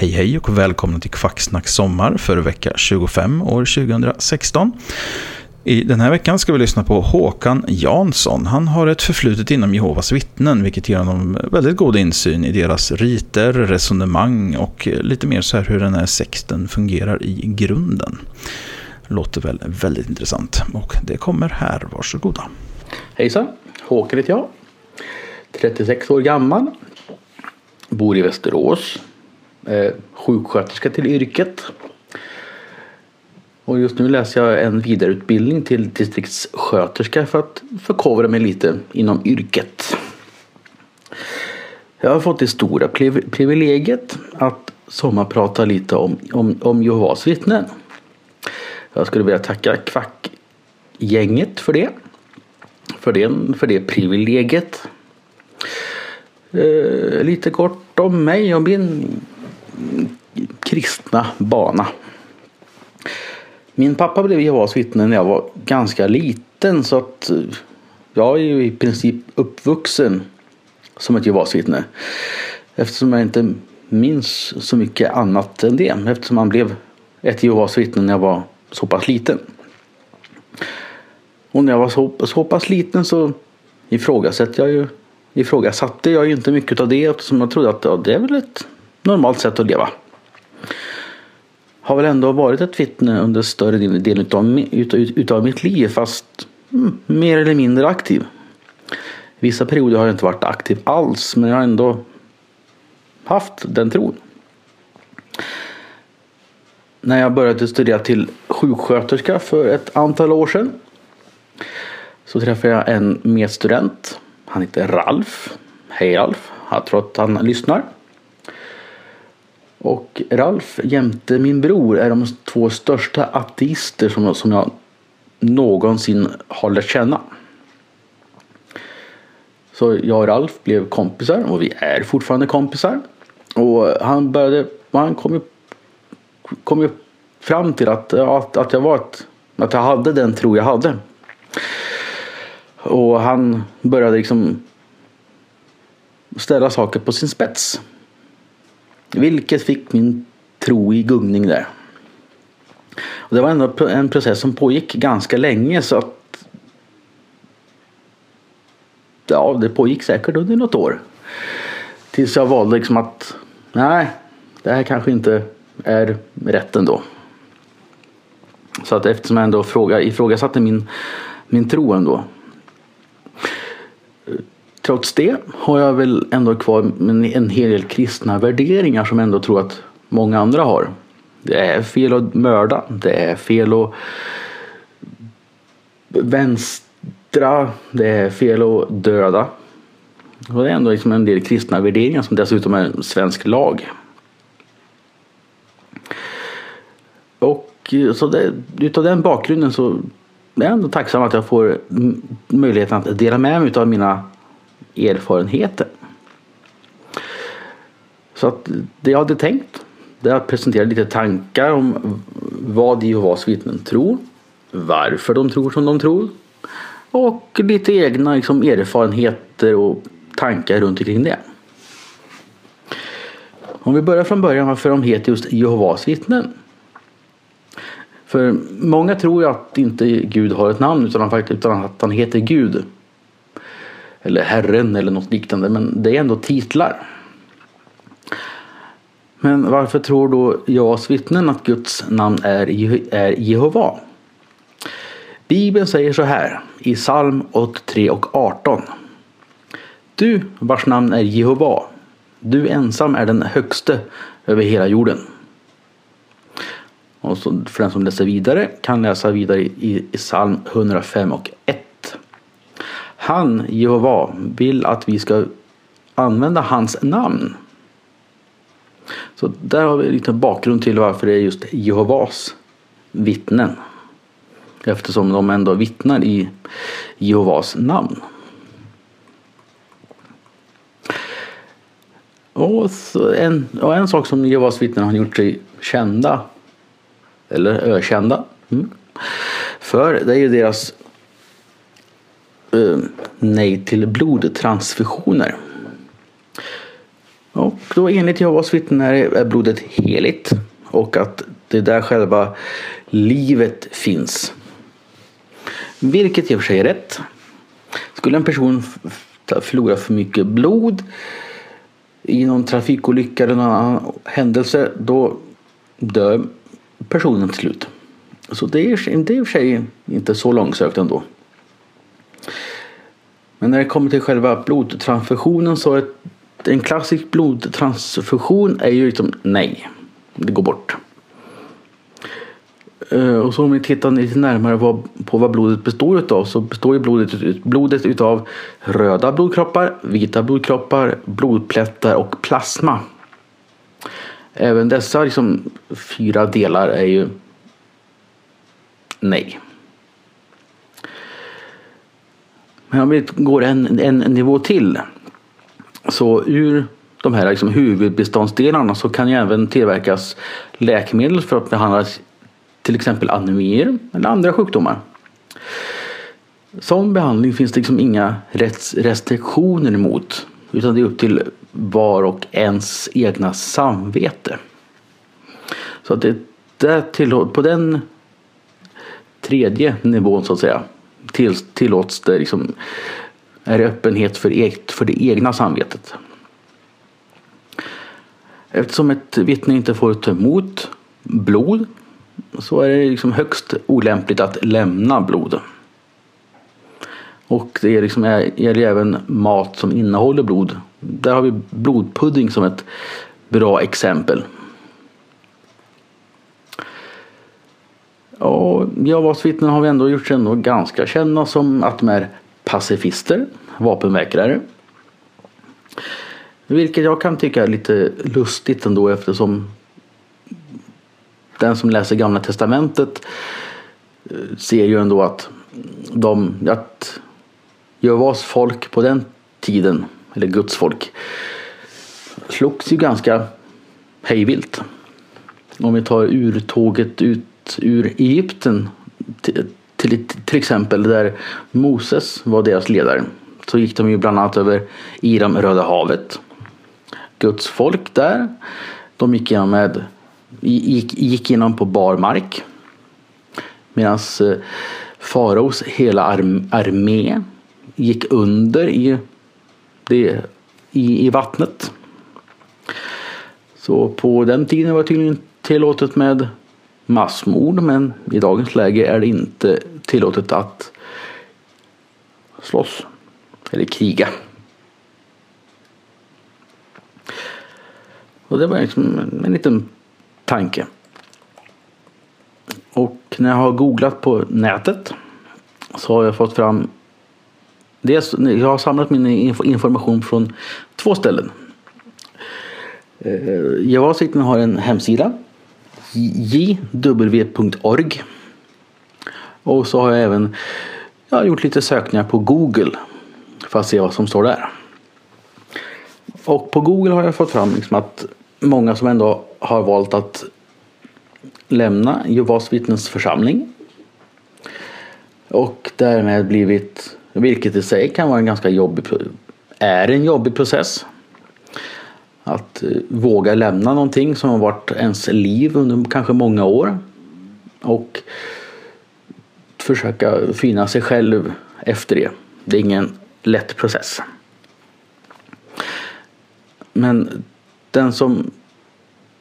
Hej hej och välkomna till Kvacksnack Sommar för vecka 25 år 2016. I den här veckan ska vi lyssna på Håkan Jansson. Han har ett förflutet inom Jehovas vittnen vilket ger honom väldigt god insyn i deras riter, resonemang och lite mer så här hur den här sekten fungerar i grunden. Låter väl väldigt intressant och det kommer här, varsågoda. Hejsan, Håkan heter jag. 36 år gammal. Bor i Västerås eh, sjuksköterska till yrket. Och just nu läser jag en vidareutbildning till distriktssköterska för att förkovra mig lite inom yrket. Jag har fått det stora privilegiet att sommarprata lite om, om, om Jehovas vittnen. Jag skulle vilja tacka Kvackgänget för det. För det, för det privilegiet. Eh, lite kort om mig och min kristna bana. Min pappa blev Jehovas vittne när jag var ganska liten så att eh, jag är ju i princip uppvuxen som ett Jehovas vittne. Eftersom jag inte minns så mycket annat än det. Eftersom han blev ett Jehovas vittne när jag var så pass liten. Och när jag var så, så pass liten så ifrågasatte jag ju ifrågasatte jag ju inte mycket av det eftersom jag trodde att ja, det är väl ett normalt sätt att leva. Har väl ändå varit ett vittne under större delen utav, utav, utav mitt liv fast mm, mer eller mindre aktiv. Vissa perioder har jag inte varit aktiv alls men jag har ändå haft den tron. När jag började studera till sjuksköterska för ett antal år sedan så träffade jag en medstudent. Han heter Ralf. Hej Ralf. Jag tror att han lyssnar. Och Ralf jämte min bror är de två största ateister som, som jag någonsin har lärt känna. Så jag och Ralf blev kompisar och vi är fortfarande kompisar. Och han började, han kom ju, kom ju fram till att, att, att jag var ett, att jag hade den tro jag hade. Och han började liksom ställa saker på sin spets. Vilket fick min tro i gungning där. Och det var ändå en process som pågick ganska länge så att ja, det pågick säkert under något år. Tills jag valde liksom att nej, det här kanske inte är rätt ändå. Så att eftersom jag ändå fråga, ifrågasatte min, min tro ändå trots det har jag väl ändå kvar en hel del kristna värderingar som jag ändå tror att många andra har. Det är fel att mörda. Det är fel att vänstra. Det är fel att döda. Och det är ändå liksom en del kristna värderingar som dessutom är en svensk lag. Och eh, så det, utav den bakgrunden så är jag ändå tacksam att jag får möjligheten att dela med mig av mina erfarenheten. Så att det jag hade tänkt det är att presentera lite tankar om vad Jehovas vittnen tror, varför de tror som de tror och lite egna liksom, erfarenheter och tankar runt omkring det. Om vi börjar från början varför de heter just Jehovas vittnen. För många tror ju att inte Gud har ett namn utan att han heter Gud. Eller Herren eller något liknande. Men det är ändå titlar. Men varför tror då Jehovas vittnen att Guds namn är, är Jehova? Bibeln säger så här i psalm 83 och 18. Du vars namn är Jehova, du ensam är den högste över hela jorden. Och så för den som läser vidare kan läsa vidare i, i psalm 105 och 1. Han, Jehova, vill att vi ska använda hans namn. Så där har vi en liten bakgrund till varför det är just Jehovas vittnen. Eftersom de ändå vittnar i Jehovas namn. Och en, och en sak som Jehovas vittnen har gjort sig kända eller ökända mm. för det är ju deras eh, nej till blodtransfusioner. Och då enligt Jehovas vittnen är blodet heligt och att det är där själva livet finns. Vilket i och för sig är rätt. Skulle en person förlora för mycket blod i någon trafikolycka eller någon annan händelse då dör personen till slut. Så det är, det är i och för sig inte så långsökt ändå. Men när det kommer till själva blodtransfusionen så är en klassisk blodtransfusion är ju liksom nej. Det går bort. Eh, och så om vi tittar lite närmare på vad blodet består av så består ju blodet, blodet utav röda blodkroppar, vita blodkroppar, blodplättar och plasma. Även dessa liksom fyra delar är ju nej. Men om vi går en, en nivå till. Så ur de här liksom huvudbeståndsdelarna så kan ju även tillverkas läkemedel för att behandla till exempel anemier eller andra sjukdomar. Som behandling finns det liksom inga restriktioner emot. Utan det är upp till var och ens egna samvete. Så att det, det tillåt, på den tredje nivån så att säga till, tillåts det liksom är det öppenhet för, eget, för det egna samvetet. Eftersom ett vittne inte får ta emot blod så är det liksom högst olämpligt att lämna blod. Och det är liksom, gäller även mat som innehåller blod. Där har vi blodpudding som ett bra exempel. Och Jehovas vittnen har vi ändå gjort sig ändå ganska kända som att de är pacifister, vapenvägrare. Vilket jag kan tycka är lite lustigt ändå eftersom den som läser Gamla Testamentet eh, ser ju ändå att de, att Jehovas folk på den tiden, eller Guds folk, slogs ju ganska hejvilt. Om vi tar urtåget ut ur Egypten till, till, till exempel där Moses var deras ledare så gick de ju bland annat över Iram Röda havet. Guds folk där, de gick igenom, med, gick, gick igenom på bar mark. Medan eh, faraos hela armé gick under i, det, i, i vattnet. Så på den tiden var det tydligen tillåtet med massmord men i dagens läge är det inte tillåtet att slåss eller kriga. Och det var liksom en liten tanke. Och när jag har googlat på nätet så har jag fått fram dels, jag har samlat min information från två ställen. Eh, har en hemsida jw.org. Och så har jag även jag har gjort lite sökningar på Google för att se vad som står där. Och på Google har jag fått fram liksom att många som ändå har valt att lämna Jehovas vittnens församling och därmed blivit, vilket i sig kan vara en ganska jobbig, är en jobbig process. Att eh, våga lämna någonting som har varit ens liv under kanske många år. Och försöka finna sig själv efter det. Det är ingen lätt process. Men den som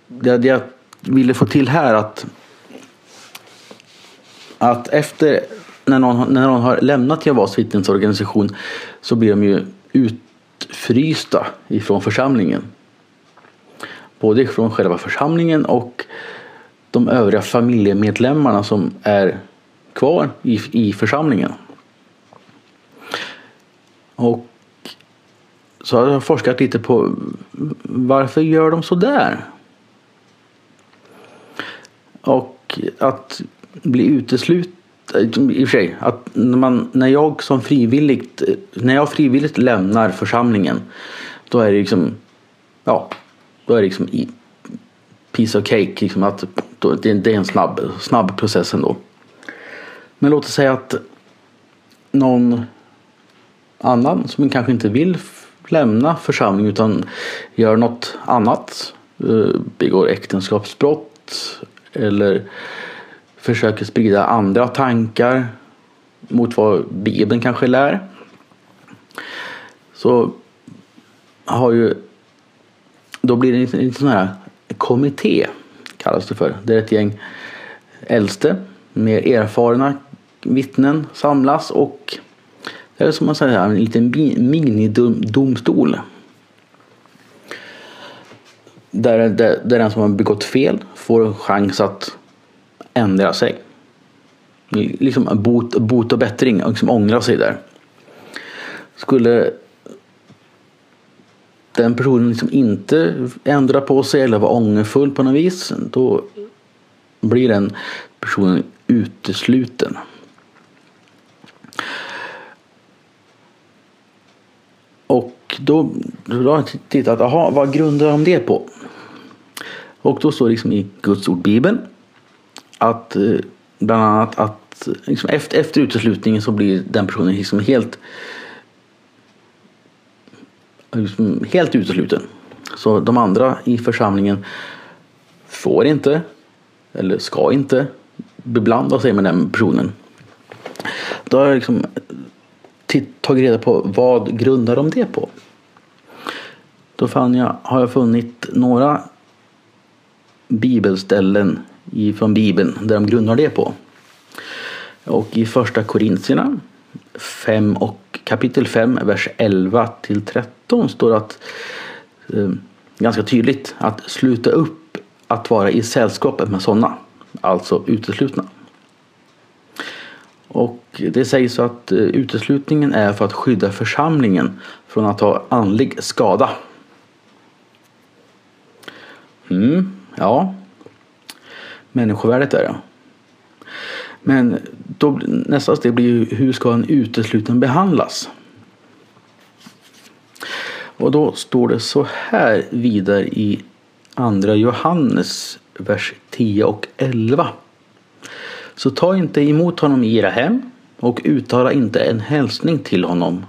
det jag ville få till här att att efter när någon, när någon har lämnat Jehovas vittnens organisation så blir de ju utfrysta ifrån församlingen. Både från själva församlingen och de övriga familjemedlemmarna som är kvar i, i församlingen. Och så har jag forskat lite på varför gör de så där? Och att bli utesluten i och för sig, att när, man, när jag som frivilligt, när jag frivilligt lämnar församlingen då är det liksom, ja, då är det liksom i piece of cake, liksom att det, är en snabb, snabb process ändå. Men låt oss säga att någon annan som kanske inte vill lämna församlingen utan gör något annat. Eh, begår äktenskapsbrott eller försöker sprida andra tankar mot vad Bibeln kanske lär. Så har ju då blir det en, en sån här kommitté kallas det för. Det är ett gäng äldste mer erfarna vittnen samlas och det är som man säger en liten minidomstol. Där, där, där den som har begått fel får en chans att ändra sig. Liksom bot, bot och bättring liksom ångra sig där. Skulle den personen liksom inte ändrar på sig eller var ångerfull på något vis då blir den personen utesluten. Och då, då har jag tittat, aha, vad grundar de det på? Och då står det liksom i Guds ord Bibeln att eh, bland annat att liksom efter, efter uteslutningen så blir den personen liksom helt liksom helt utesluten. Så de andra i församlingen får inte eller ska inte beblanda sig med den personen. Då har jag liksom tagit reda på vad grundar de det på. Då fann jag, har jag funnit några bibelställen från bibeln där de grundar det på. Och i första Korintierna 5 och kapitel 5 vers 11 till 13 står att eh, ganska tydligt att sluta upp att vara i sällskapet med sådana, alltså uteslutna. Och det sägs att eh, uteslutningen är för att skydda församlingen från att ha andlig skada. Mm, ja, människovärdet är det. Men då, nästa steg blir ju hur ska en utesluten behandlas? Och då står det så här vidare i andra Johannes vers 10 och 11. Så ta inte emot honom i era hem och uttala inte en hälsning till honom.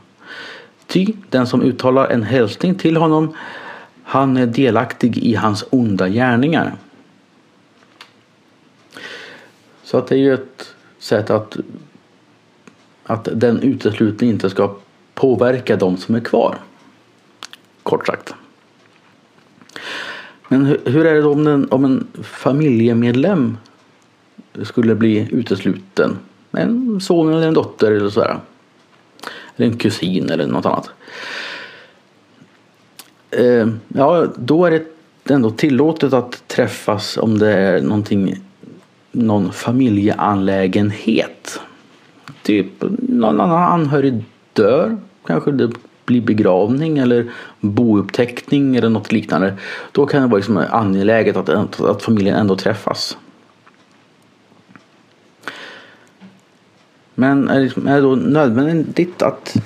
Ty den som uttalar en hälsning till honom han är delaktig i hans onda gärningar. Så att det är ju ett sätt att, att den uteslutningen inte ska påverka de som är kvar. Kort sagt. Men hur är det då om, den, om en familjemedlem skulle bli utesluten? En son eller en dotter eller sådär. Eller en kusin eller något annat. Eh, ja, då är det ändå tillåtet att träffas om det är någonting, någon familjeanlägenhet. Typ någon annan anhörig dör, kanske det blir begravning eller bouppteckning eller något liknande. Då kan det vara liksom angeläget att, att familjen ändå träffas. Men är, det, liksom, är det då nödvändigt att,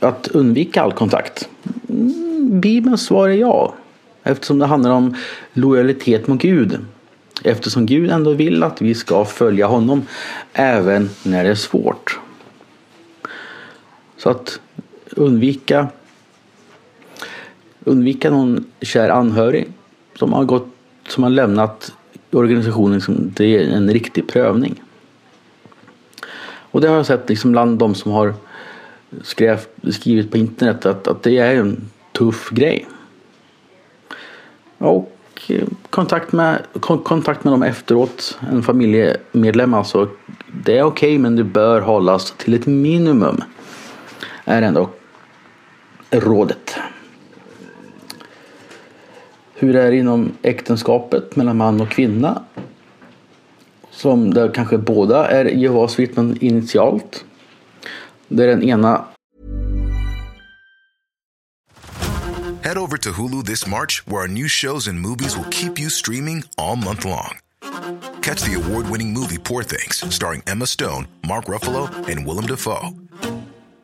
att undvika all kontakt? Mm, Bibelns svar är ja. Eftersom det handlar om lojalitet mot Gud. Eftersom Gud ändå vill att vi ska följa honom även när det är svårt. Så att undvika undvika någon kär anhörig som har, gått, som har lämnat organisationen. Det är en riktig prövning. Och det har jag sett liksom bland de som har skrev, skrivit på internet att, att det är en tuff grej. Och eh, kontakt med, kontakt med dem efteråt, en familjemedlem alltså. Det är okej okay, men det bör hållas till ett minimum. Är ändå rådet. Hur är det inom äktenskapet mellan man och kvinna? Som där kanske båda är Jehovas vittnen initialt. Där den ena Head over to Hulu this March where our new shows and movies will keep you streaming all month long. Catch the award-winning movie Poor things starring Emma Stone, Mark Ruffalo and Willem Dafoe.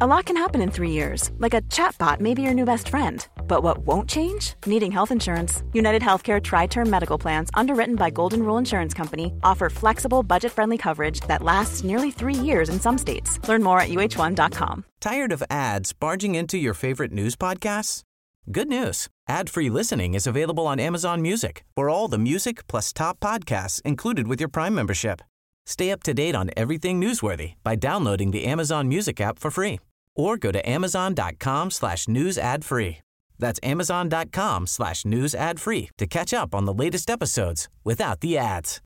A lot can happen in three years, like a chatbot may be your new best friend. But what won't change? Needing health insurance. United Healthcare Tri Term Medical Plans, underwritten by Golden Rule Insurance Company, offer flexible, budget friendly coverage that lasts nearly three years in some states. Learn more at uh1.com. Tired of ads barging into your favorite news podcasts? Good news. Ad-free listening is available on Amazon Music for all the music plus top podcasts included with your Prime membership. Stay up to date on everything newsworthy by downloading the Amazon Music app for free or go to amazon.com slash news ad free. That's amazon.com slash news ad free to catch up on the latest episodes without the ads.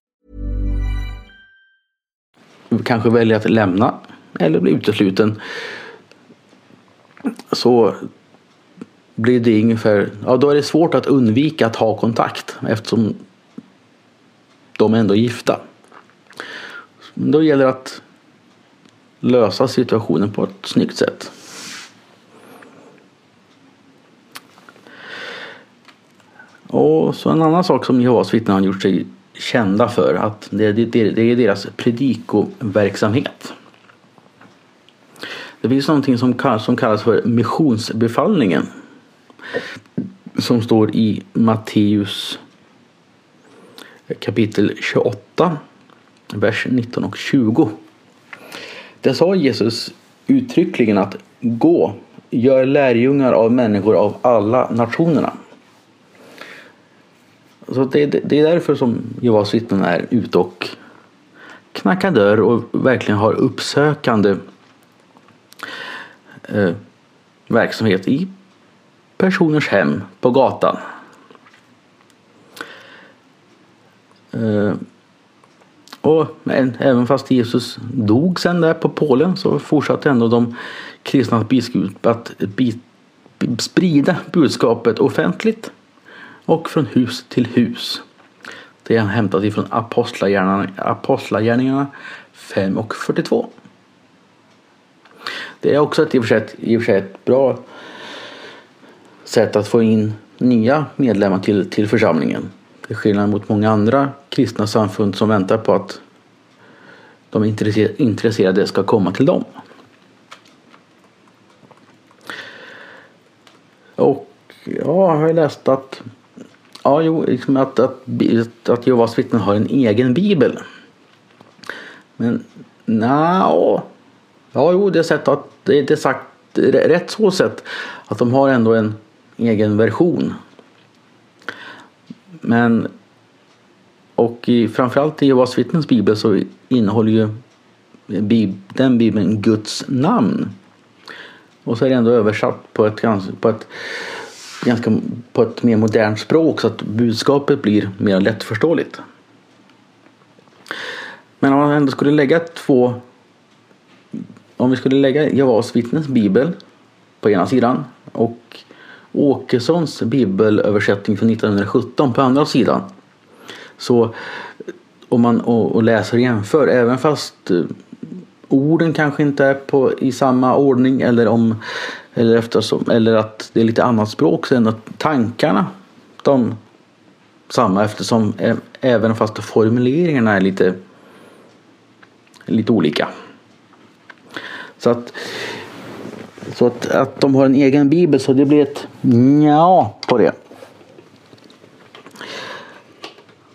Kanske välja att lämna eller bli utesluten. Så blir det ungefär, ja då är det svårt att undvika att ha kontakt eftersom de är ändå gifta. Då gäller det att lösa situationen på ett snyggt sätt. Och så en annan sak som Jehovas vittnen har gjort sig kända för att det, det är deras predikoverksamhet. Det finns någonting som kallas, som kallas för missionsbefallningen som står i Matteus kapitel 28, vers 19 och 20. Där sa Jesus uttryckligen att gå, gör lärjungar av människor av alla nationerna. Så det, det är därför som Jehovas vittnen är ute och knackar dörr och verkligen har uppsökande eh, verksamhet i personers hem på gatan. Eh, och men, även fast Jesus dog sen där på Polen så fortsatte ändå de kristna biskup att bi, sprida budskapet offentligt och från hus till hus. Det är hämtat ifrån Apostlagärningarna 5 och 42. Det är också ett, i och för sig, i och för sig ett bra sätt att få in nya medlemmar till, till församlingen. Till skillnad mot många andra kristna samfund som väntar på att de intresserade ska komma till dem. Och ja, jag har läst att Ja, jo, liksom att, att, att Jehovas vittnen har en egen bibel. Men no. ja, jo, det är, sett att, det är sagt rätt så sett att de har ändå en egen version. Men och i, framförallt i Jehovas vittnens bibel så innehåller ju den bibeln Guds namn. Och så är det ändå översatt på ett, på ett, ganska, på ett mer modernt språk så att budskapet blir mer lättförståeligt. Men om man ändå skulle lägga två om vi skulle lägga Jehovas vittnens bibel på ena sidan och Åkessons bibelöversättning från 1917 på andra sidan. Så om man och, och läser och jämför, även fast eh, orden kanske inte är på, i samma ordning eller, om, eller, eftersom, eller att det är lite annat språk så är ändå tankarna de samma eftersom även fast formuleringarna är lite, lite olika. Så att, så att, att de har en egen bibel så det blir ett ja på det.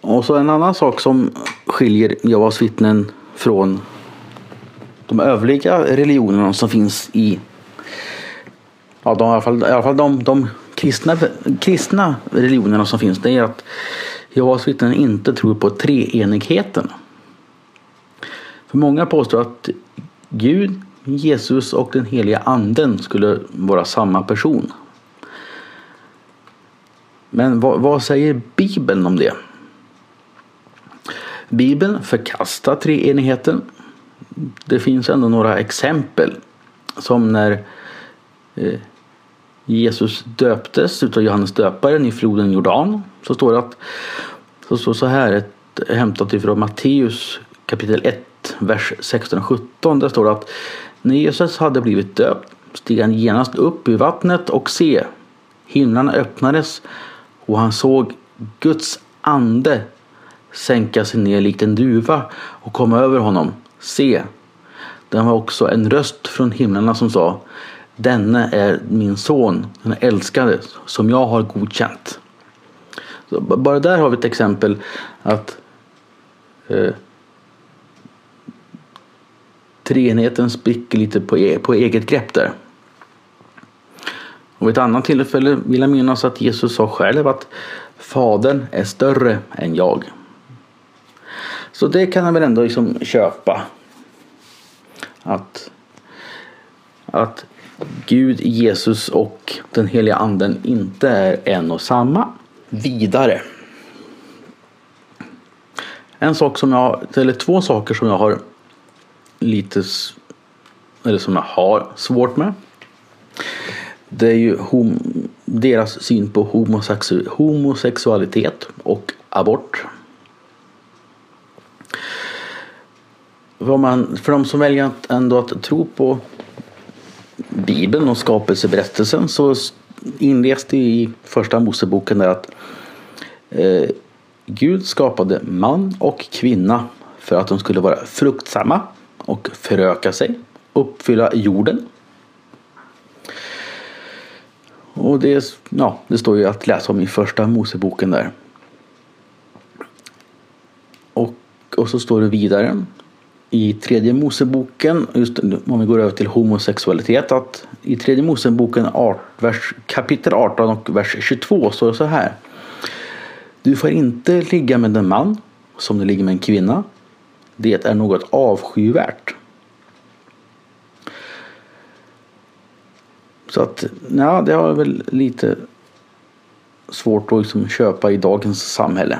Och så en annan sak som skiljer Jehovas vittnen från de övriga religionerna som finns i ja, de, i alla fall, i alla fall de, de kristna, kristna religionerna som finns det är att Jehovas vittnen inte tror på treenigheten. För många påstår att Gud, Jesus och den heliga anden skulle vara samma person. Men vad, vad säger Bibeln om det? Bibeln förkastar treenigheten. Det finns ändå några exempel. Som när eh, Jesus döptes utav Johannes döparen i floden Jordan. Så står det att så står så här ett, hämtat ifrån Matteus kapitel 1 vers 16 och 17. Där står det att när Jesus hade blivit döpt steg han genast upp ur vattnet och se himlarna öppnades och han såg Guds ande sänka sig ner likt en duva och komma över honom. Se, den var också en röst från himlarna som sa Denne är min son, den älskade, som jag har godkänt. Så bara där har vi ett exempel att eh, treenigheten spricker lite på, e på eget grepp där. Och vid ett annat tillfälle vill jag minnas att Jesus sa själv att Fadern är större än jag. Så det kan han väl ändå liksom köpa. Att, att Gud, Jesus och den heliga anden inte är en och samma. Vidare. En sak som jag, eller två saker som jag har lite, eller som jag har svårt med. Det är ju hom, deras syn på homosexu, homosexualitet och abort. För, man, för de som väljer att ändå att tro på Bibeln och skapelseberättelsen så inleds det i första Moseboken där att eh, Gud skapade man och kvinna för att de skulle vara fruktsamma och föröka sig, uppfylla jorden. Och det, ja, det står ju att läsa om i första Moseboken där. Och, och så står det vidare i tredje Moseboken, just om vi går över till homosexualitet, att i tredje Moseboken art, vers, kapitel 18 och vers 22 står det så här. Du får inte ligga med en man som du ligger med en kvinna. Det är något avskyvärt. Så att, ja, det har väl lite svårt att liksom köpa i dagens samhälle.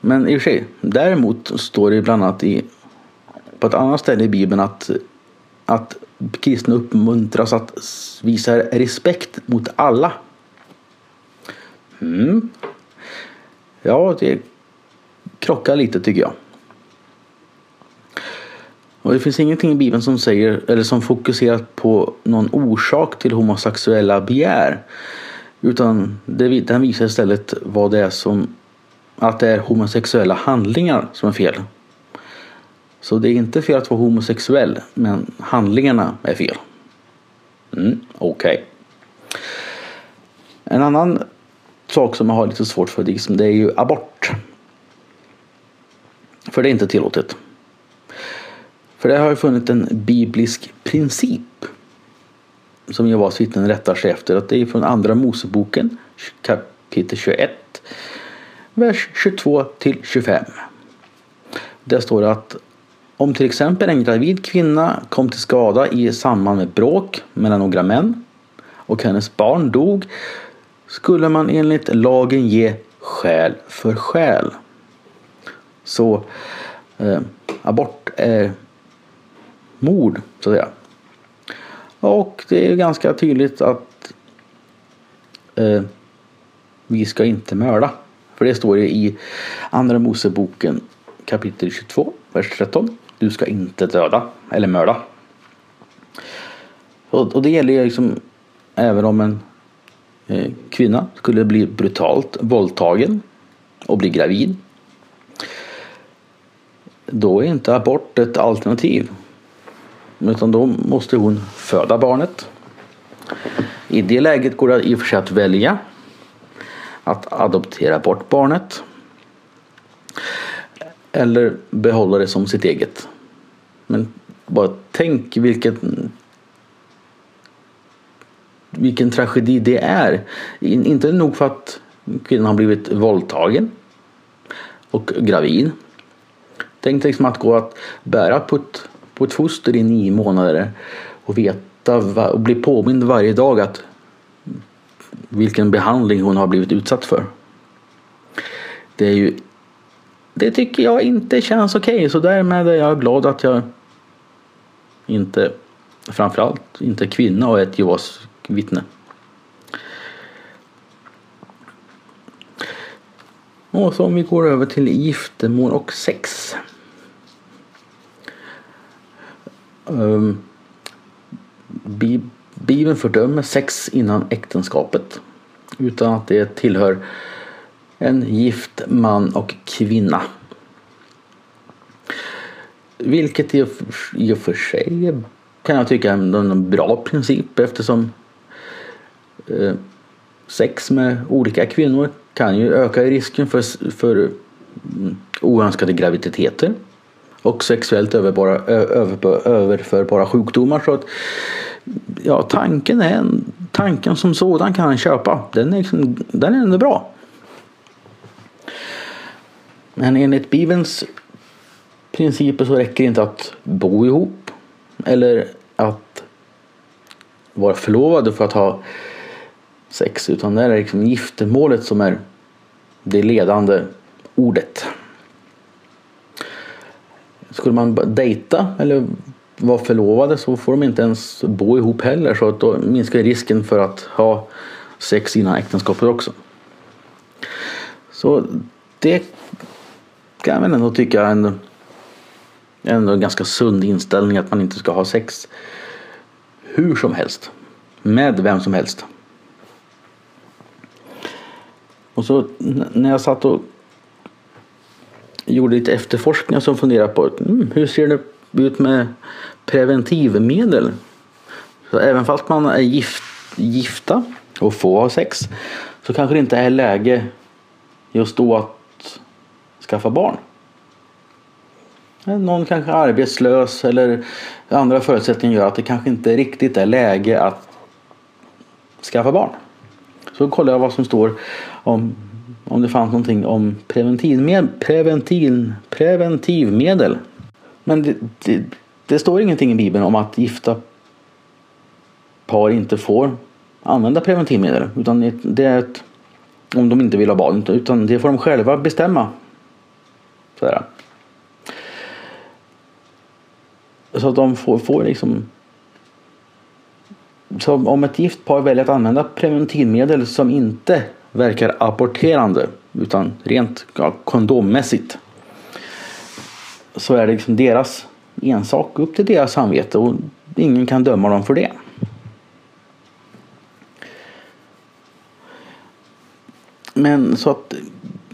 Men i och för sig, däremot står det bland annat i, på ett annat ställe i Bibeln att, att kristna uppmuntras att visa respekt mot alla. Mm. Ja, det krockar lite tycker jag. Och det finns ingenting i Bibeln som säger eller som fokuserar på någon orsak till homosexuella begär. Utan det, den visar istället vad det är som att det är homosexuella handlingar som är fel. Så det är inte fel att vara homosexuell, men handlingarna är fel. Mm, Okej. Okay. En annan sak som jag har lite svårt för det är ju abort. För det är inte tillåtet. För det har ju funnits en biblisk princip som Jehovas vittnen rättar sig efter. Att det är från andra Moseboken kapitel 21 vers 22 till 25. Där står det att om till exempel en gravid kvinna kom till skada i samband med bråk mellan några män och hennes barn dog skulle man enligt lagen ge skäl för skäl. Så eh, abort är mord så att säga. Och det är ganska tydligt att eh, vi ska inte mörda. För det står ju i Andra Moseboken kapitel 22, vers 13. Du ska inte döda eller mörda. Och, och det gäller ju liksom även om en eh, kvinna skulle bli brutalt våldtagen och bli gravid. Då är inte abort ett alternativ. Utan då måste hon föda barnet. I det läget går det i och för sig att välja att adoptera bort barnet. Eller behålla det som sitt eget. Men bara tänk vilken vilken tragedi det är. Inte nog för att kvinnan har blivit våldtagen och gravid. Tänk liksom att gå att bära på ett, på ett foster i nio månader och veta och bli påmind varje dag att vilken behandling hon har blivit utsatt för. Det är ju det tycker jag inte känns okej okay, så därmed är jag glad att jag inte framförallt inte kvinna och ett Jehovas vittne. Och så om vi går över till giftermål och sex. Ehm, Bibeln fördömer sex innan äktenskapet utan att det tillhör en gift man och kvinna. Vilket i och för sig kan jag tycka är en bra princip eftersom eh, sex med olika kvinnor kan ju öka risken för, för mm, oönskade graviditeter och sexuellt överbara, över, överförbara sjukdomar. Så att, ja, tanken, är, tanken som sådan kan han köpa. Den är, liksom, den är ändå bra. Men enligt Bibelns principer så räcker det inte att bo ihop eller att vara förlovade för att ha sex utan det är liksom giftermålet som är det ledande ordet. Skulle man dejta eller vara förlovade så får de inte ens bo ihop heller så att då minskar risken för att ha sex innan äktenskapet också. Så det kan jag ändå tycka är en, en ganska sund inställning att man inte ska ha sex hur som helst. Med vem som helst. Och så när jag satt och gjorde lite efterforskningar som funderar på mm, hur ser det ut med preventivmedel. Så även fast man är gift, gifta och får ha sex så kanske det inte är läge just då att skaffa barn. Någon kanske är arbetslös eller andra förutsättningar gör att det kanske inte riktigt är läge att skaffa barn. Så kollar jag vad som står om, om det fanns någonting om preventivmedel. Preventiv, preventivmedel. Men det, det, det står ingenting i Bibeln om att gifta par inte får använda preventivmedel. Utan det är ett, om de inte vill ha barn. Utan det får de själva bestämma. Sådär. Så att de får, får liksom så om ett gift par väljer att använda preventivmedel som inte verkar aborterande utan rent ja, kondommässigt så är det liksom deras ensak upp till deras samvete och ingen kan döma dem för det. Men så att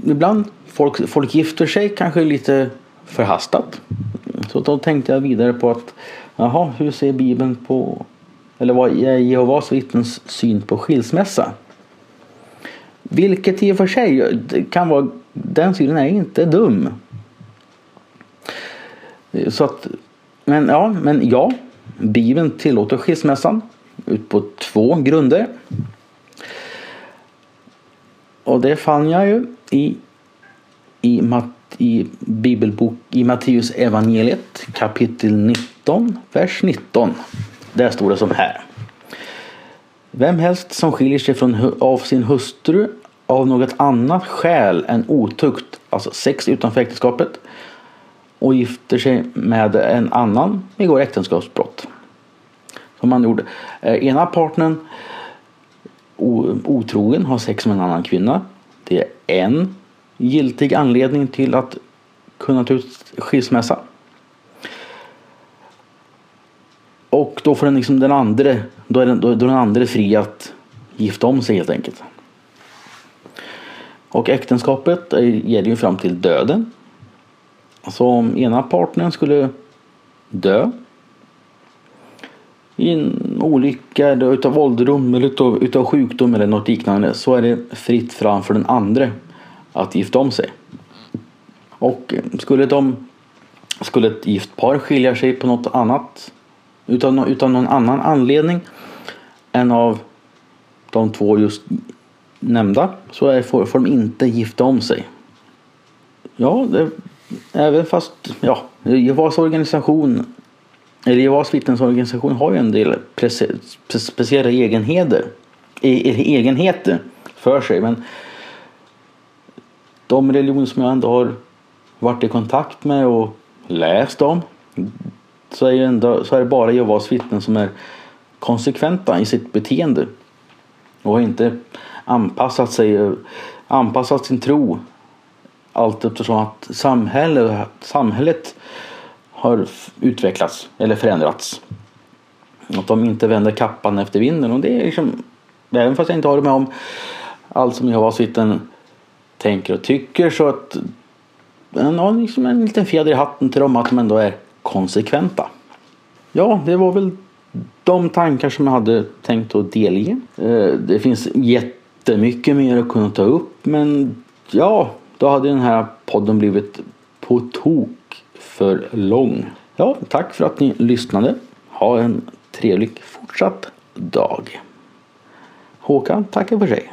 ibland folk, folk gifter sig kanske lite förhastat. Så då tänkte jag vidare på att jaha, hur ser Bibeln på eller vad är Jehovas vittnens syn på skilsmässa? Vilket i och för sig kan vara, den synen är inte dum. Så att, men ja, men ja, Bibeln tillåter skilsmässan ut på två grunder. Och det fann jag ju i, i, i bibelbok i Matteus evangeliet kapitel 19, vers 19. Där står det som här. Vem helst som skiljer sig från, av sin hustru av något annat skäl än otukt, alltså sex utanför äktenskapet, och gifter sig med en annan begår äktenskapsbrott. Som man gjorde. Eh, ena partnern otrogen, har sex med en annan kvinna. Det är en giltig anledning till att kunna ta ut skilsmässa. Och då får den, liksom den andra, då är den, då är den andra fri att gifta om sig helt enkelt. Och äktenskapet gäller ju fram till döden. Så om ena partnern skulle dö i en olycka eller utav ålderdom eller utav, utav sjukdom eller något liknande så är det fritt fram för den andra att gifta om sig. Och skulle, de, skulle ett gift par skilja sig på något annat utan, utan någon annan anledning en av de två just nämnda så är, får, får de inte gifta om sig. Ja, det, även fast ja, Jehovas organisation eller Jehovas vittnesorganisation har ju en del speciella egenheter, e-, e-, egenheter för sig. Men de religioner som jag ändå har varit i kontakt med och läst om så är, ändå, så är det bara Jehovas vittnen som är konsekventa i sitt beteende och har inte anpassat sig, anpassat sin tro allt eftersom att samhället, samhället har utvecklats eller förändrats. Att de inte vänder kappan efter vinden och det är liksom, även fast jag inte håller med om allt som Jehovas vittnen tänker och tycker så att man har liksom en liten fjäder i hatten till dem att de ändå är konsekventa. Ja, det var väl de tankar som jag hade tänkt att delge. Eh, det finns jättemycket mer att kunna ta upp men ja, då hade den här podden blivit på tok för lång. Ja, tack för att ni lyssnade. Ha en trevlig fortsatt dag. Håkan tackar för sig.